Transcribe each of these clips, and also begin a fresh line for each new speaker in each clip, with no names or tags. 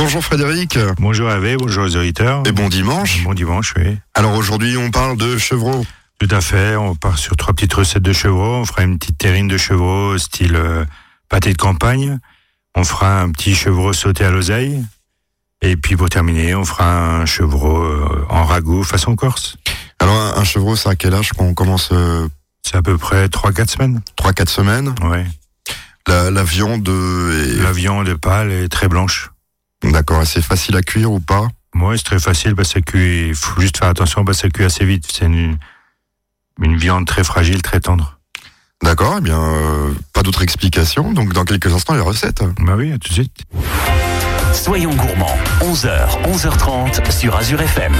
Bonjour Frédéric.
Bonjour Hervé, bonjour aux auditeurs.
Et bon dimanche.
Bon dimanche, oui.
Alors aujourd'hui, on parle de chevreau.
Tout à fait. On part sur trois petites recettes de chevreau. On fera une petite terrine de chevreau style euh, pâté de campagne. On fera un petit chevreau sauté à l'oseille. Et puis pour terminer, on fera un chevreau euh, en ragoût façon corse.
Alors un, un chevreau, c'est à quel âge qu'on commence euh,
C'est à peu près 3-4 semaines.
3-4 semaines?
Ouais.
la, la viande est...
La viande pâle est très blanche.
D'accord, c'est facile à cuire ou pas?
Moi, c'est très facile parce que ça cuit. Il faut juste faire attention parce que ça cuit assez vite. C'est une, une viande très fragile, très tendre.
D'accord, eh bien, euh, pas d'autres explications. Donc dans quelques instants, les recettes.
Bah oui, à tout de suite.
Soyons gourmands, 11h, 11h30 sur Azure FM.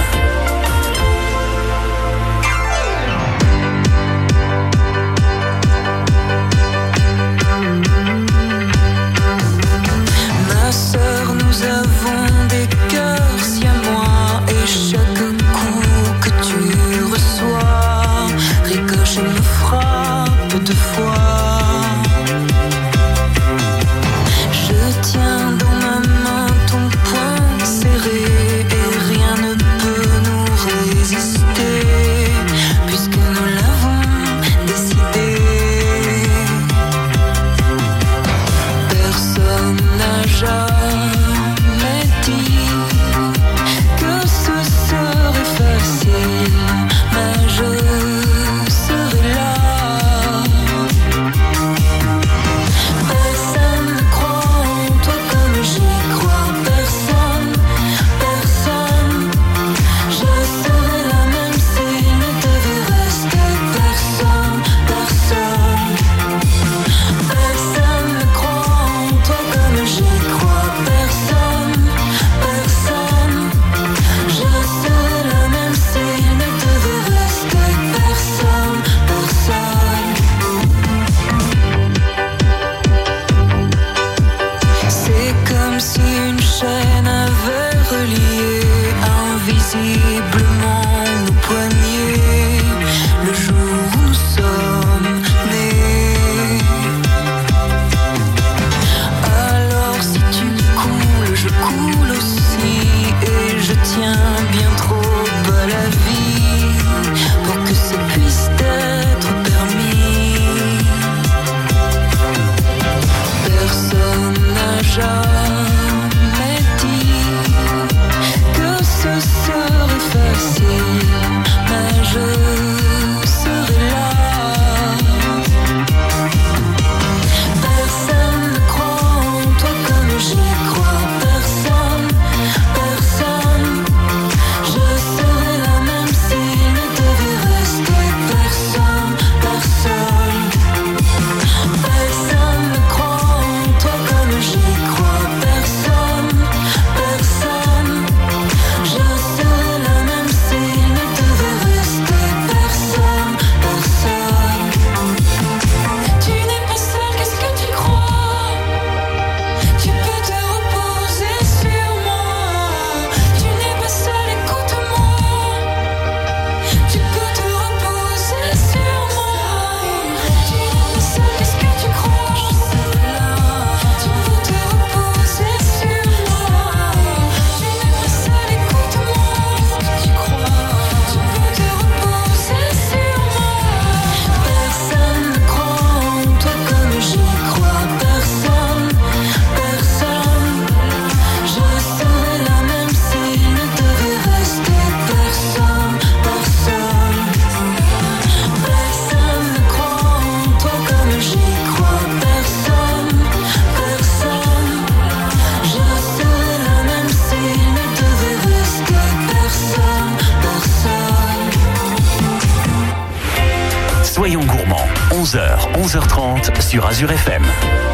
Sur
Azure FM.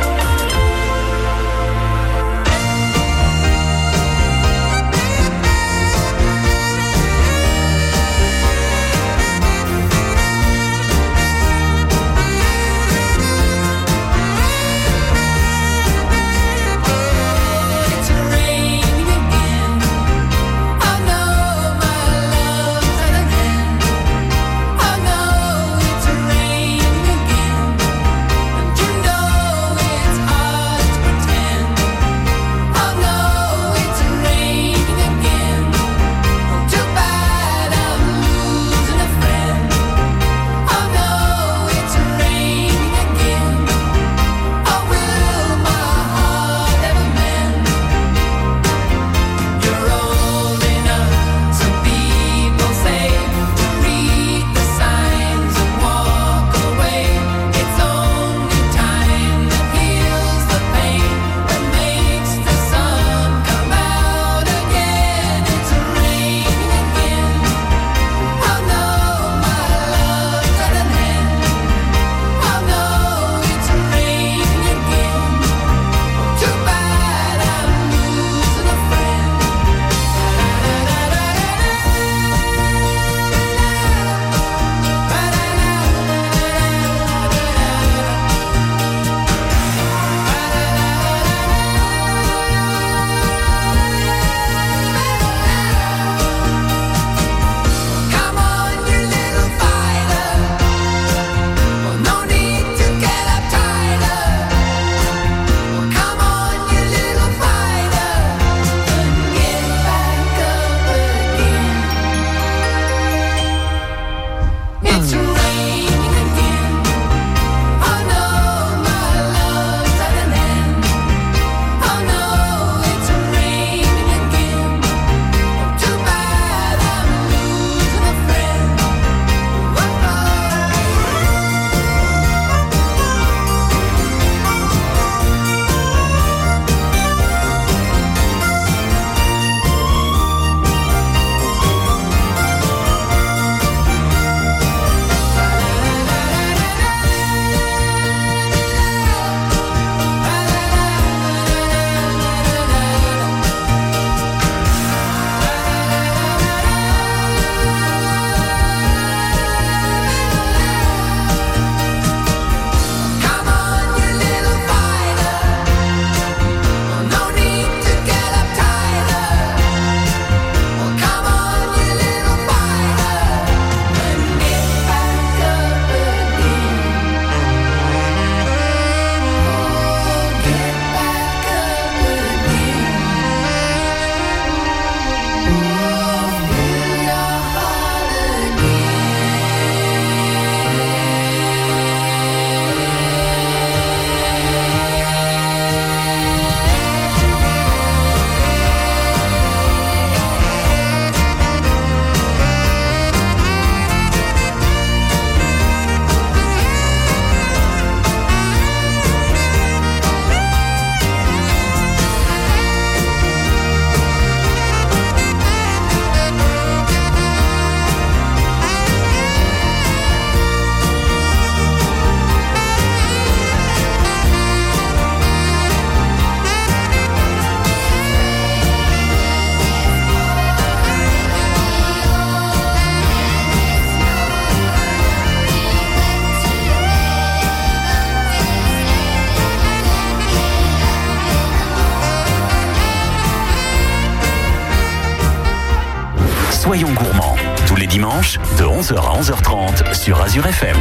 11h à 11h30 sur Azure FM.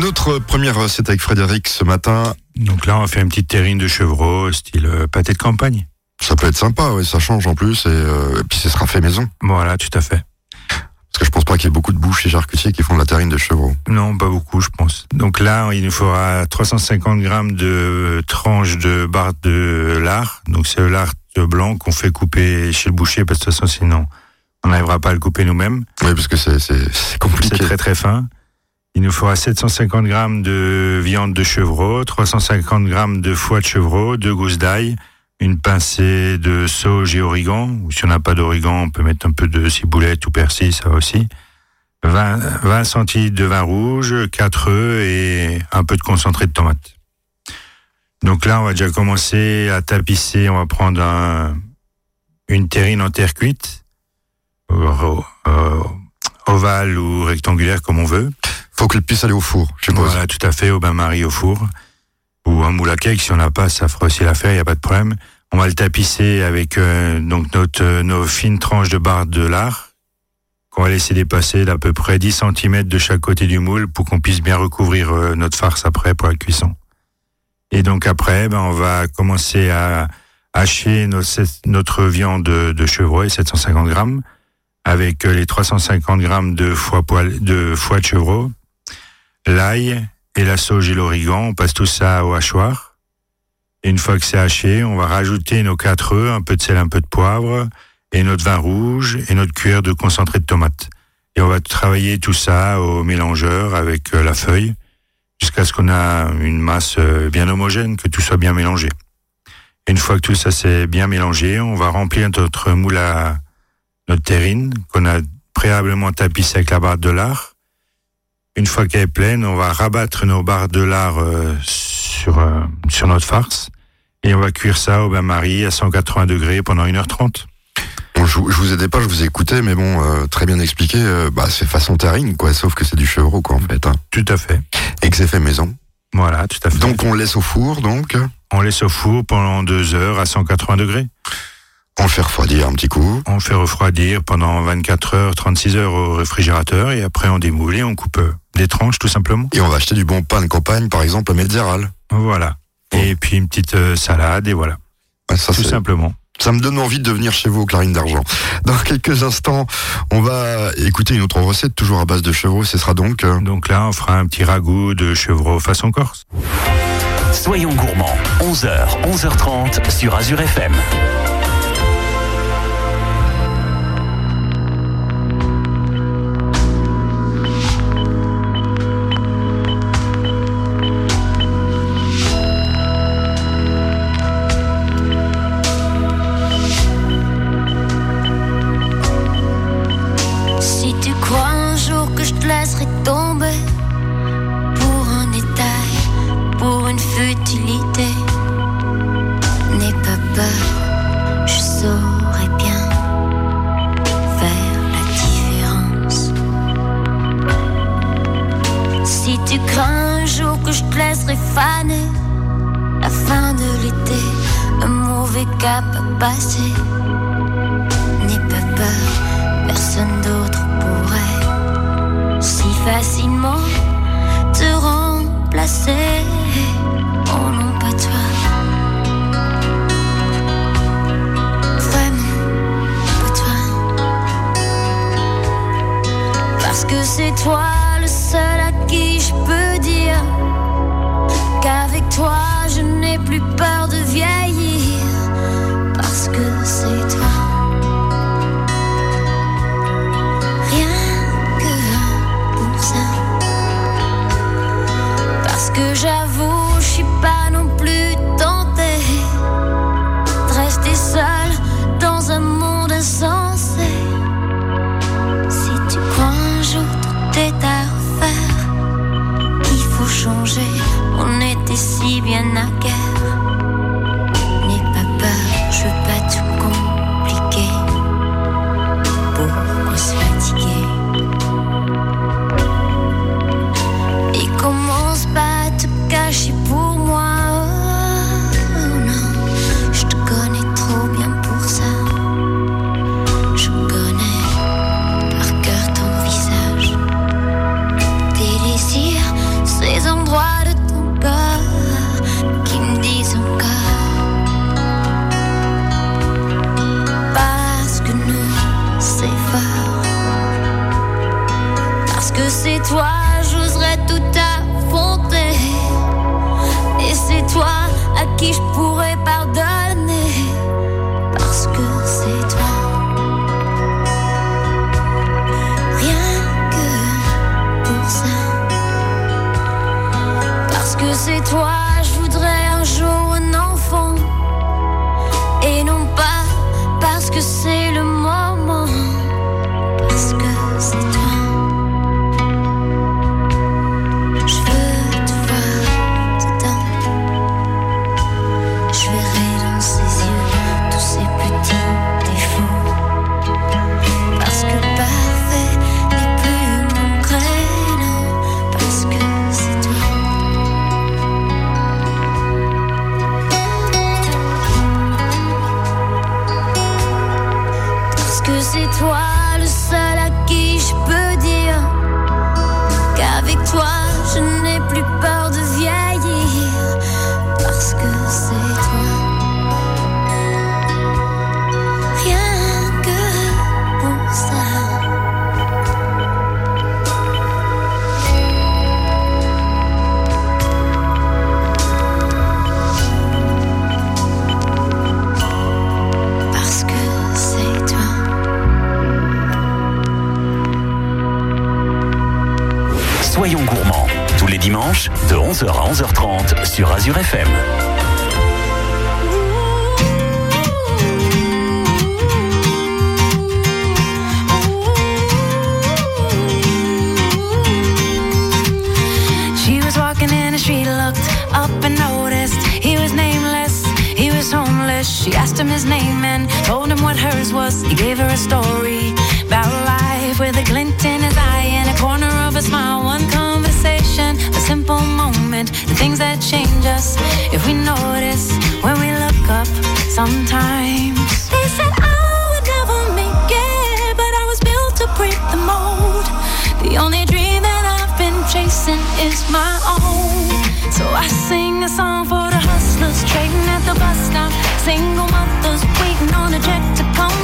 Notre première recette avec Frédéric ce matin,
Donc là, on fait une petite terrine de chevreau, style euh, pâté de campagne.
ça peut être sympa, ouais, ça change en plus, et, euh, et puis ce sera fait maison.
Voilà, tout à fait.
Parce que je pense pas qu'il y ait beaucoup de bouches et charcutiers qui font de la terrine de chevreau.
Non, pas beaucoup, je pense. Donc là, il nous faudra 350 grammes de tranches de barre de lard. Donc c'est le lard blanc qu'on fait couper chez le boucher, parce que de toute façon, sinon, on n'arrivera pas à le couper nous-mêmes.
Oui, parce que c'est c'est- c'est compliqué.
très très fin. Il nous faudra 750 grammes de viande de chevreau, 350 grammes de foie de chevreau, deux gousses d'ail, une pincée de sauge et origan. Ou si on n'a pas d'origan, on peut mettre un peu de ciboulette ou persil, ça aussi. 20, 20 centilitres de vin rouge, 4 œufs et un peu de concentré de tomate. Donc là, on va déjà commencer à tapisser. On va prendre un- une terrine en terre cuite, ovale ou rectangulaire comme on veut.
Faut qu'elle puisse aller au four, je suppose.
Voilà, tout à fait, au bain-marie au four. Ou un moule à cake, si on n'a pas, ça fera aussi l'affaire, il n'y a pas de problème. On va le tapisser avec euh, donc notre, euh, nos fines tranches de barre de lard, qu'on va laisser dépasser d'à peu près 10 cm de chaque côté du moule pour qu'on puisse bien recouvrir euh, notre farce après pour la cuisson. Et donc après, ben, on va commencer à hacher notre, notre viande de, de chevreuil, 750 grammes, avec euh, les 350 grammes de foie, poil, de foie de chevreau, l'ail et la sauge et l'origan. On passe tout ça au hachoir. Une fois que c'est haché, on va rajouter nos quatre œufs, un peu de sel, un peu de poivre, et notre vin rouge et notre cuillère de concentré de tomate. Et on va travailler tout ça au mélangeur avec euh, la feuille jusqu'à ce qu'on a une masse euh, bien homogène, que tout soit bien mélangé. Une fois que tout ça s'est bien mélangé, on va remplir notre moule à notre terrine qu'on a préalablement tapissée avec la barre de lard. Une fois qu'elle est pleine, on va rabattre nos barres de lard euh, sur, euh, sur notre farce et on va cuire ça au bain-marie à 180 degrés pendant 1h30.
Bon, je, je vous aidais pas, je vous ai écouté, mais bon, euh, très bien expliqué. euh, bah, c'est façon terrine, quoi, sauf que c'est du chevreau, quoi, en fait. Hein,
Tout à fait.
et que c'est fait maison.
Voilà, tout à fait.
Donc on laisse au four, donc
on laisse au four pendant deux heures à 180 degrés.
On le fait refroidir un petit coup.
On fait refroidir pendant 24 heures, 36 heures au réfrigérateur et après on démoule et on coupe euh, des tranches tout simplement.
Et on va acheter du bon pain de campagne, par exemple, à Metzeral.
Voilà. Et puis une petite euh, salade et voilà,
ça,
tout simplement.
ça me donne envie de venir chez vous aux Clarines d'Argent. Dans quelques instants, on va écouter une autre recette, toujours à base de chevreau. Ce sera donc... euh,
Donc là, on fera un petit ragoût de chevreau façon corse.
Soyons gourmands, 11h, 11h30 sur Azure FM.
Faner, la fin de l'été, un mauvais cap à passer, n'aie pas peur personne d'autre pourrait si facilement te remplacer. Oh non, pas toi. Vraiment, pas toi. Parce que c'est toi le seul à qui je peux dire qu'avec toi je n'ai plus peur de vieillir.
11h à 11h30 sur Azure FM.
She was walking in the street, looked up and noticed he was nameless. He was homeless. She asked him his name and told him what hers was. He gave her a story moment, the things that change us if we notice when we look up sometimes. They said oh, I would never make it, but I was built to break the mold. The only dream that I've been chasing is my own. So I sing a song for the hustlers trading at the bus stop. Single mothers waiting on a check to come.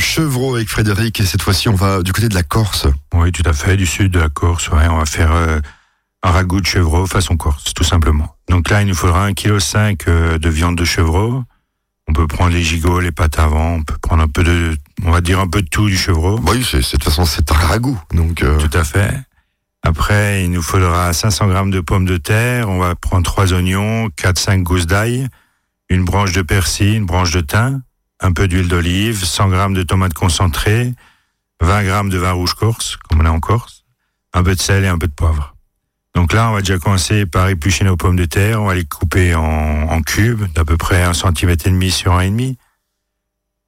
chevreau avec Frédéric et cette fois-ci, on va du côté de la Corse.
Oui, tout à fait, du sud de la Corse. Ouais, on va faire euh, un ragoût de chevreau façon corse, tout simplement. Donc là, il nous faudra 1,5 kg de viande de chevreau. On peut prendre les gigots, les pâtes avant, on peut prendre un peu de, on va dire un peu de tout du chevreau.
Oui, c'est, c'est- de toute façon, c'est un ragoût. Donc, euh,
Tout à fait. Après, il nous faudra 500 grammes de pommes de terre. On va prendre trois oignons, 4-5 gousses d'ail, une branche de persil, une branche de thym, un peu d'huile d'olive, 100 grammes de tomates concentrées, 20 grammes de vin rouge corse, comme on a en Corse, un peu de sel et un peu de poivre. Donc là, on va déjà commencer par éplucher nos pommes de terre. On va les couper en, en cubes d'à peu près un centimètre et demi sur un et demi.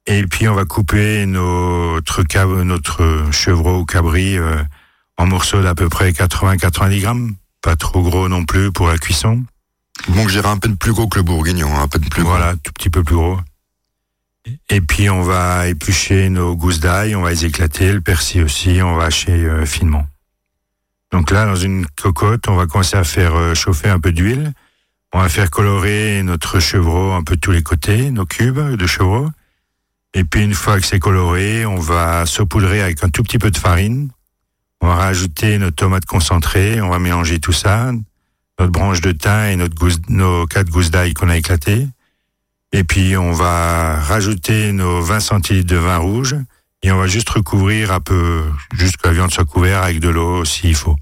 Et puis on va couper notre cab- notre chevreau ou cabri euh, en morceaux d'à peu près 80-90 grammes. Pas trop gros non plus pour la cuisson.
bon, j'irai un peu plus gros que le bourguignon, hein, un peu plus gros.
Voilà, tout petit peu plus gros. Et puis on va éplucher nos gousses d'ail, on va les éclater, le persil aussi, on va hacher euh, finement. Donc là, dans une cocotte, on va commencer à faire euh, chauffer un peu d'huile. On va faire colorer notre chevreau un peu de tous les côtés, nos cubes de chevreau. Et puis une fois que c'est coloré, on va saupoudrer avec un tout petit peu de farine. On va rajouter notre tomate concentrée, on va mélanger tout ça, notre branche de thym et nos quatre gousses d'ail qu'on a éclatées. Et puis on va rajouter nos 20 centilitres de vin rouge et on va juste recouvrir un peu, juste que la viande soit couverte avec de l'eau s'il faut.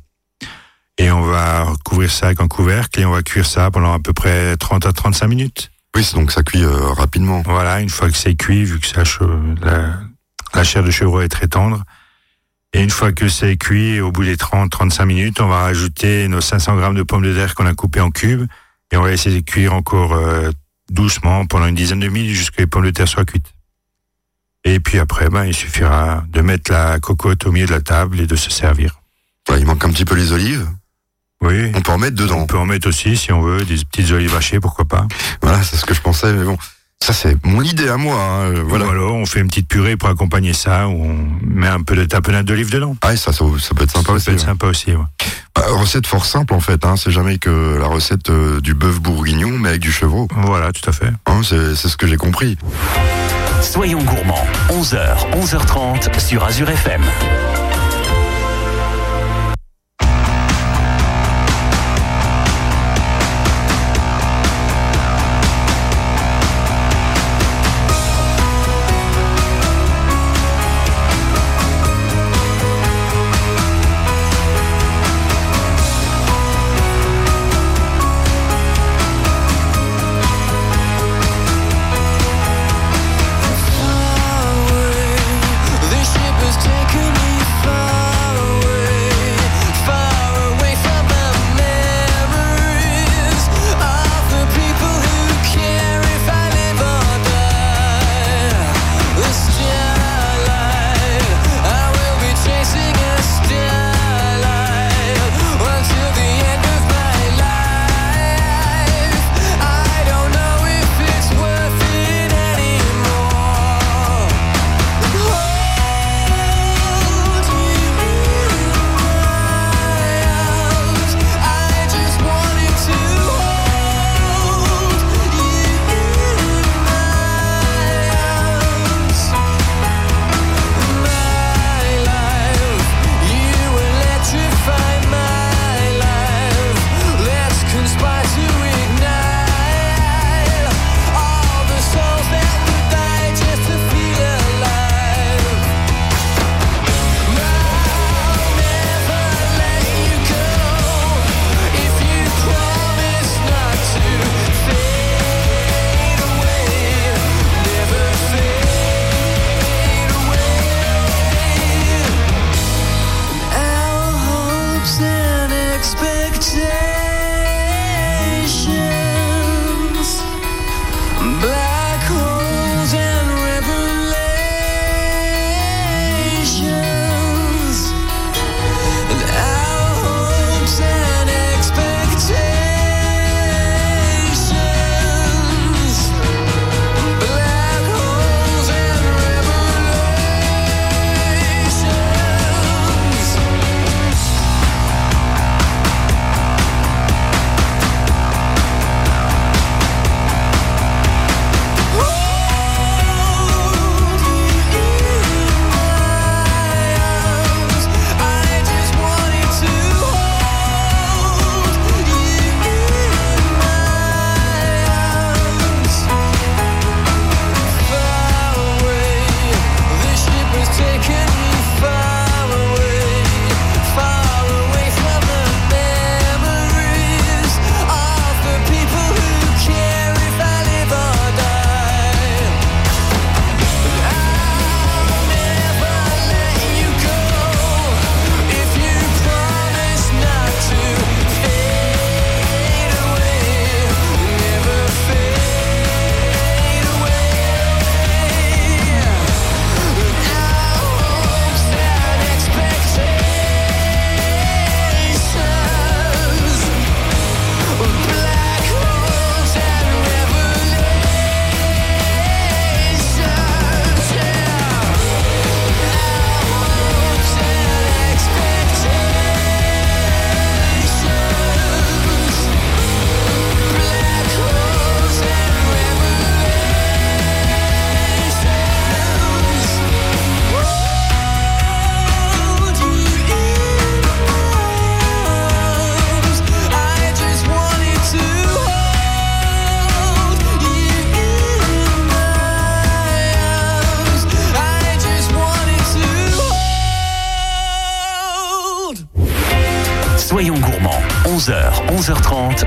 Et on va recouvrir ça avec un couvercle et on va cuire ça pendant à peu près 30 à 35 minutes.
Oui, donc ça cuit euh, rapidement.
Voilà, une fois que c'est cuit, vu que ça, la, la chair de chevreau est très tendre. Et une fois que c'est cuit, au bout des 30-35 minutes, on va rajouter nos 500 grammes de pommes de terre qu'on a coupées en cubes et on va essayer de cuire encore euh, doucement pendant une dizaine de minutes jusqu'à ce que les pommes de terre soient cuites. Et puis après, ben, il suffira de mettre la cocotte au milieu de la table et de se servir.
Ouais, il manque un petit peu les olives.
Oui.
On peut en mettre dedans.
On peut en mettre aussi, si on veut, des petites olives hachées, pourquoi pas.
Voilà, c'est ce que je pensais, mais bon. Ça, c'est mon idée à moi. hein, euh,
Voilà.
Voilà.
alors, on fait une petite purée pour accompagner ça, où on met un peu de tapenade d'olive dedans.
Ah, ça, ça, ça peut être sympa
Ça
aussi.
peut être
ouais.
sympa aussi, ouais.
Bah, recette fort simple, en fait. Hein, c'est jamais que la recette euh, du bœuf bourguignon, mais avec du chevreau.
Voilà, tout à fait.
Hein, c'est, c'est ce que j'ai compris.
Soyons gourmands, 11h, 11h30 sur Azure FM.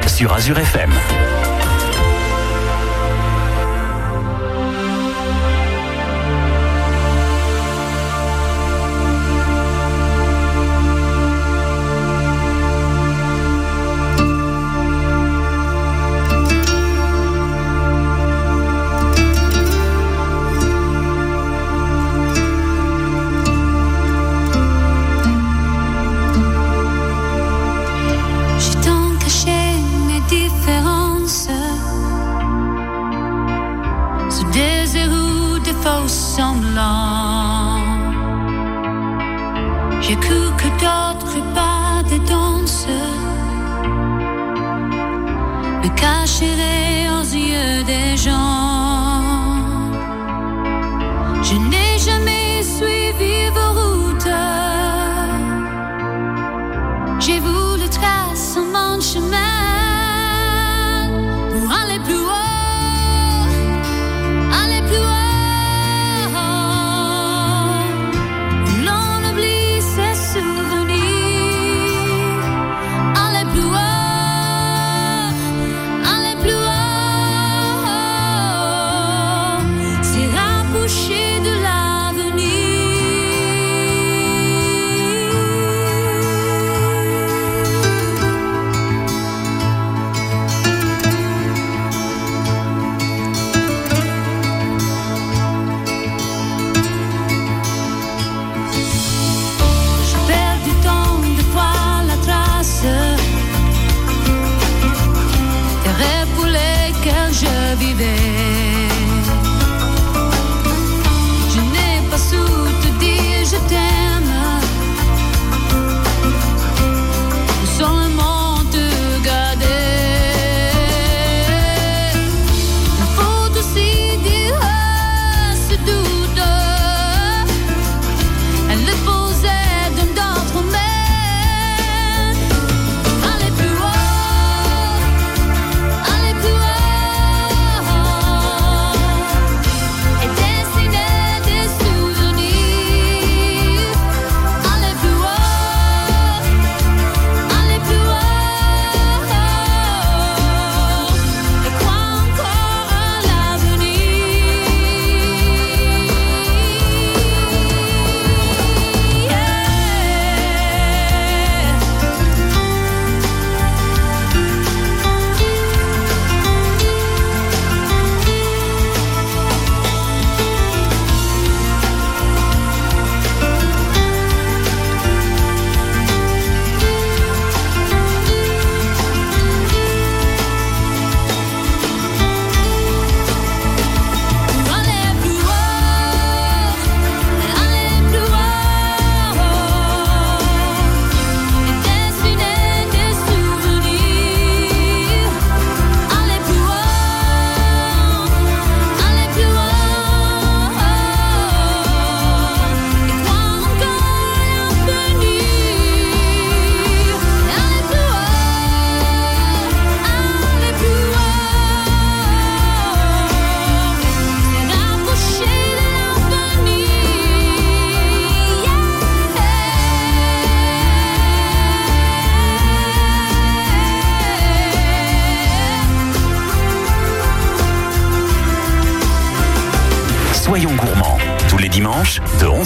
Sur Azure FM.
Cacheraient aux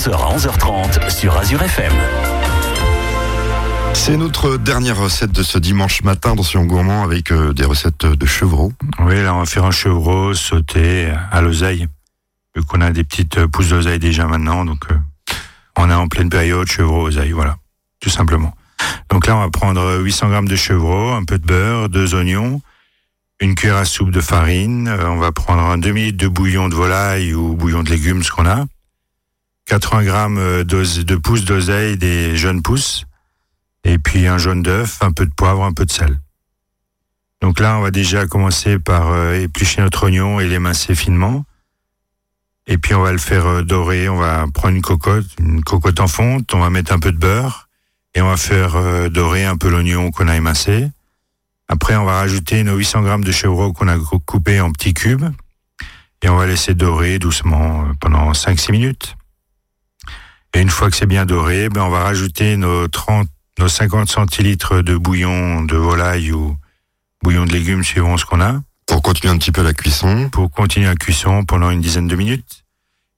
11h à 11h30 sur Azure FM.
C'est notre dernière recette de ce dimanche matin dans Sion Gourmand avec euh, des recettes de chevreau.
Oui, là, on va faire un chevreau sauté à l'oseille. Vu qu'on a des petites euh, pousses d'oseille déjà maintenant, donc euh, on est en pleine période chevreau oseille, voilà, tout simplement. Donc là, on va prendre 800 grammes de chevreau, un peu de beurre, deux oignons, une cuillère à soupe de farine. euh, on va prendre un demi litre de bouillon de volaille ou bouillon de légumes, ce qu'on a. 80 grammes euh, de pousses d'oseille, des jeunes pousses. Et puis un jaune d'œuf, un peu de poivre, un peu de sel. Donc là, on va déjà commencer par euh, éplucher notre oignon et l'émincer finement. Et puis on va le faire euh, dorer. On va prendre une cocotte, une cocotte en fonte. On va mettre un peu de beurre et on va faire dorer un peu l'oignon qu'on a émincé. Après, on va rajouter nos 800 grammes de chevreau qu'on a cou- coupé en petits cubes et on va laisser dorer doucement pendant 5-6 minutes. Et une fois que c'est bien doré, ben on va rajouter nos 30 nos 50 centilitres de bouillon de volaille ou bouillon de légumes suivant ce qu'on a
Pour continuer un petit peu la cuisson.
pour continuer la cuisson pendant une dizaine de minutes.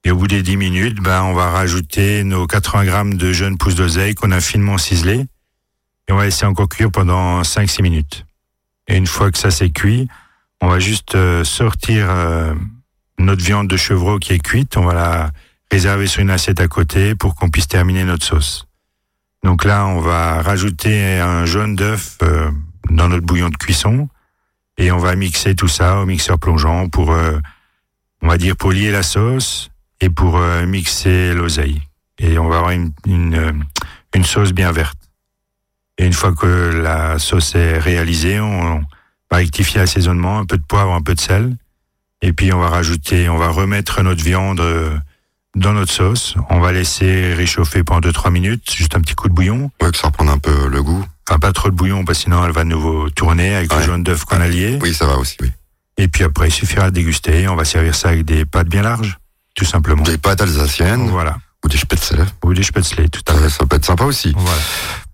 Et au bout des 10 minutes, ben, on va rajouter nos 80 grammes de jeunes pousses d'oseille qu'on a finement ciselées. Et on va laisser encore cuire pendant 5-6 minutes. Et une fois que ça s'est cuit, on va juste euh, sortir euh, notre viande de chevreau qui est cuite. On va la réserver sur une assiette à côté pour qu'on puisse terminer notre sauce. Donc là, on va rajouter un jaune d'œuf euh, dans notre bouillon de cuisson et on va mixer tout ça au mixeur plongeant pour, euh, on va dire, pour lier la sauce et pour euh, mixer l'oseille. Et on va avoir une, une, euh, une sauce bien verte. Et une fois que la sauce est réalisée, on va rectifier l'assaisonnement, un peu de poivre, un peu de sel. Et puis on va rajouter, on va remettre notre viande euh, dans notre sauce. On va laisser réchauffer pendant 2-3 minutes, juste un petit coup de bouillon.
Ouais, que ça reprenne un peu le goût.
Enfin, pas trop de bouillon, parce que sinon elle va de nouveau tourner avec le
Ouais.
jaune d'œuf qu'on a lié.
Oui, ça va aussi, oui.
Et puis après, il suffira de déguster. On va servir ça avec des pâtes bien larges, tout simplement.
Des pâtes alsaciennes
Voilà.
ou des spätzle.
Ou des spätzle, tout à fait.
ça peut être sympa aussi.
Voilà.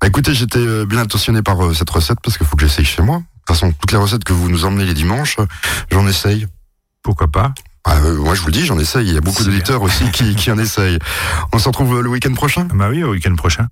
Bah, écoutez, j'étais euh, bien attentionné par euh, cette recette parce qu'il faut que j'essaye chez moi. De toute façon, toutes les recettes que vous nous emmenez les dimanches, euh, j'en essaye.
Pourquoi pas?
Ah, euh, moi, je vous le dis, j'en essaye. Il y a beaucoup d'auditeurs aussi qui, qui en essayent. On se retrouve le week-end prochain?
Bah oui, au week-end prochain.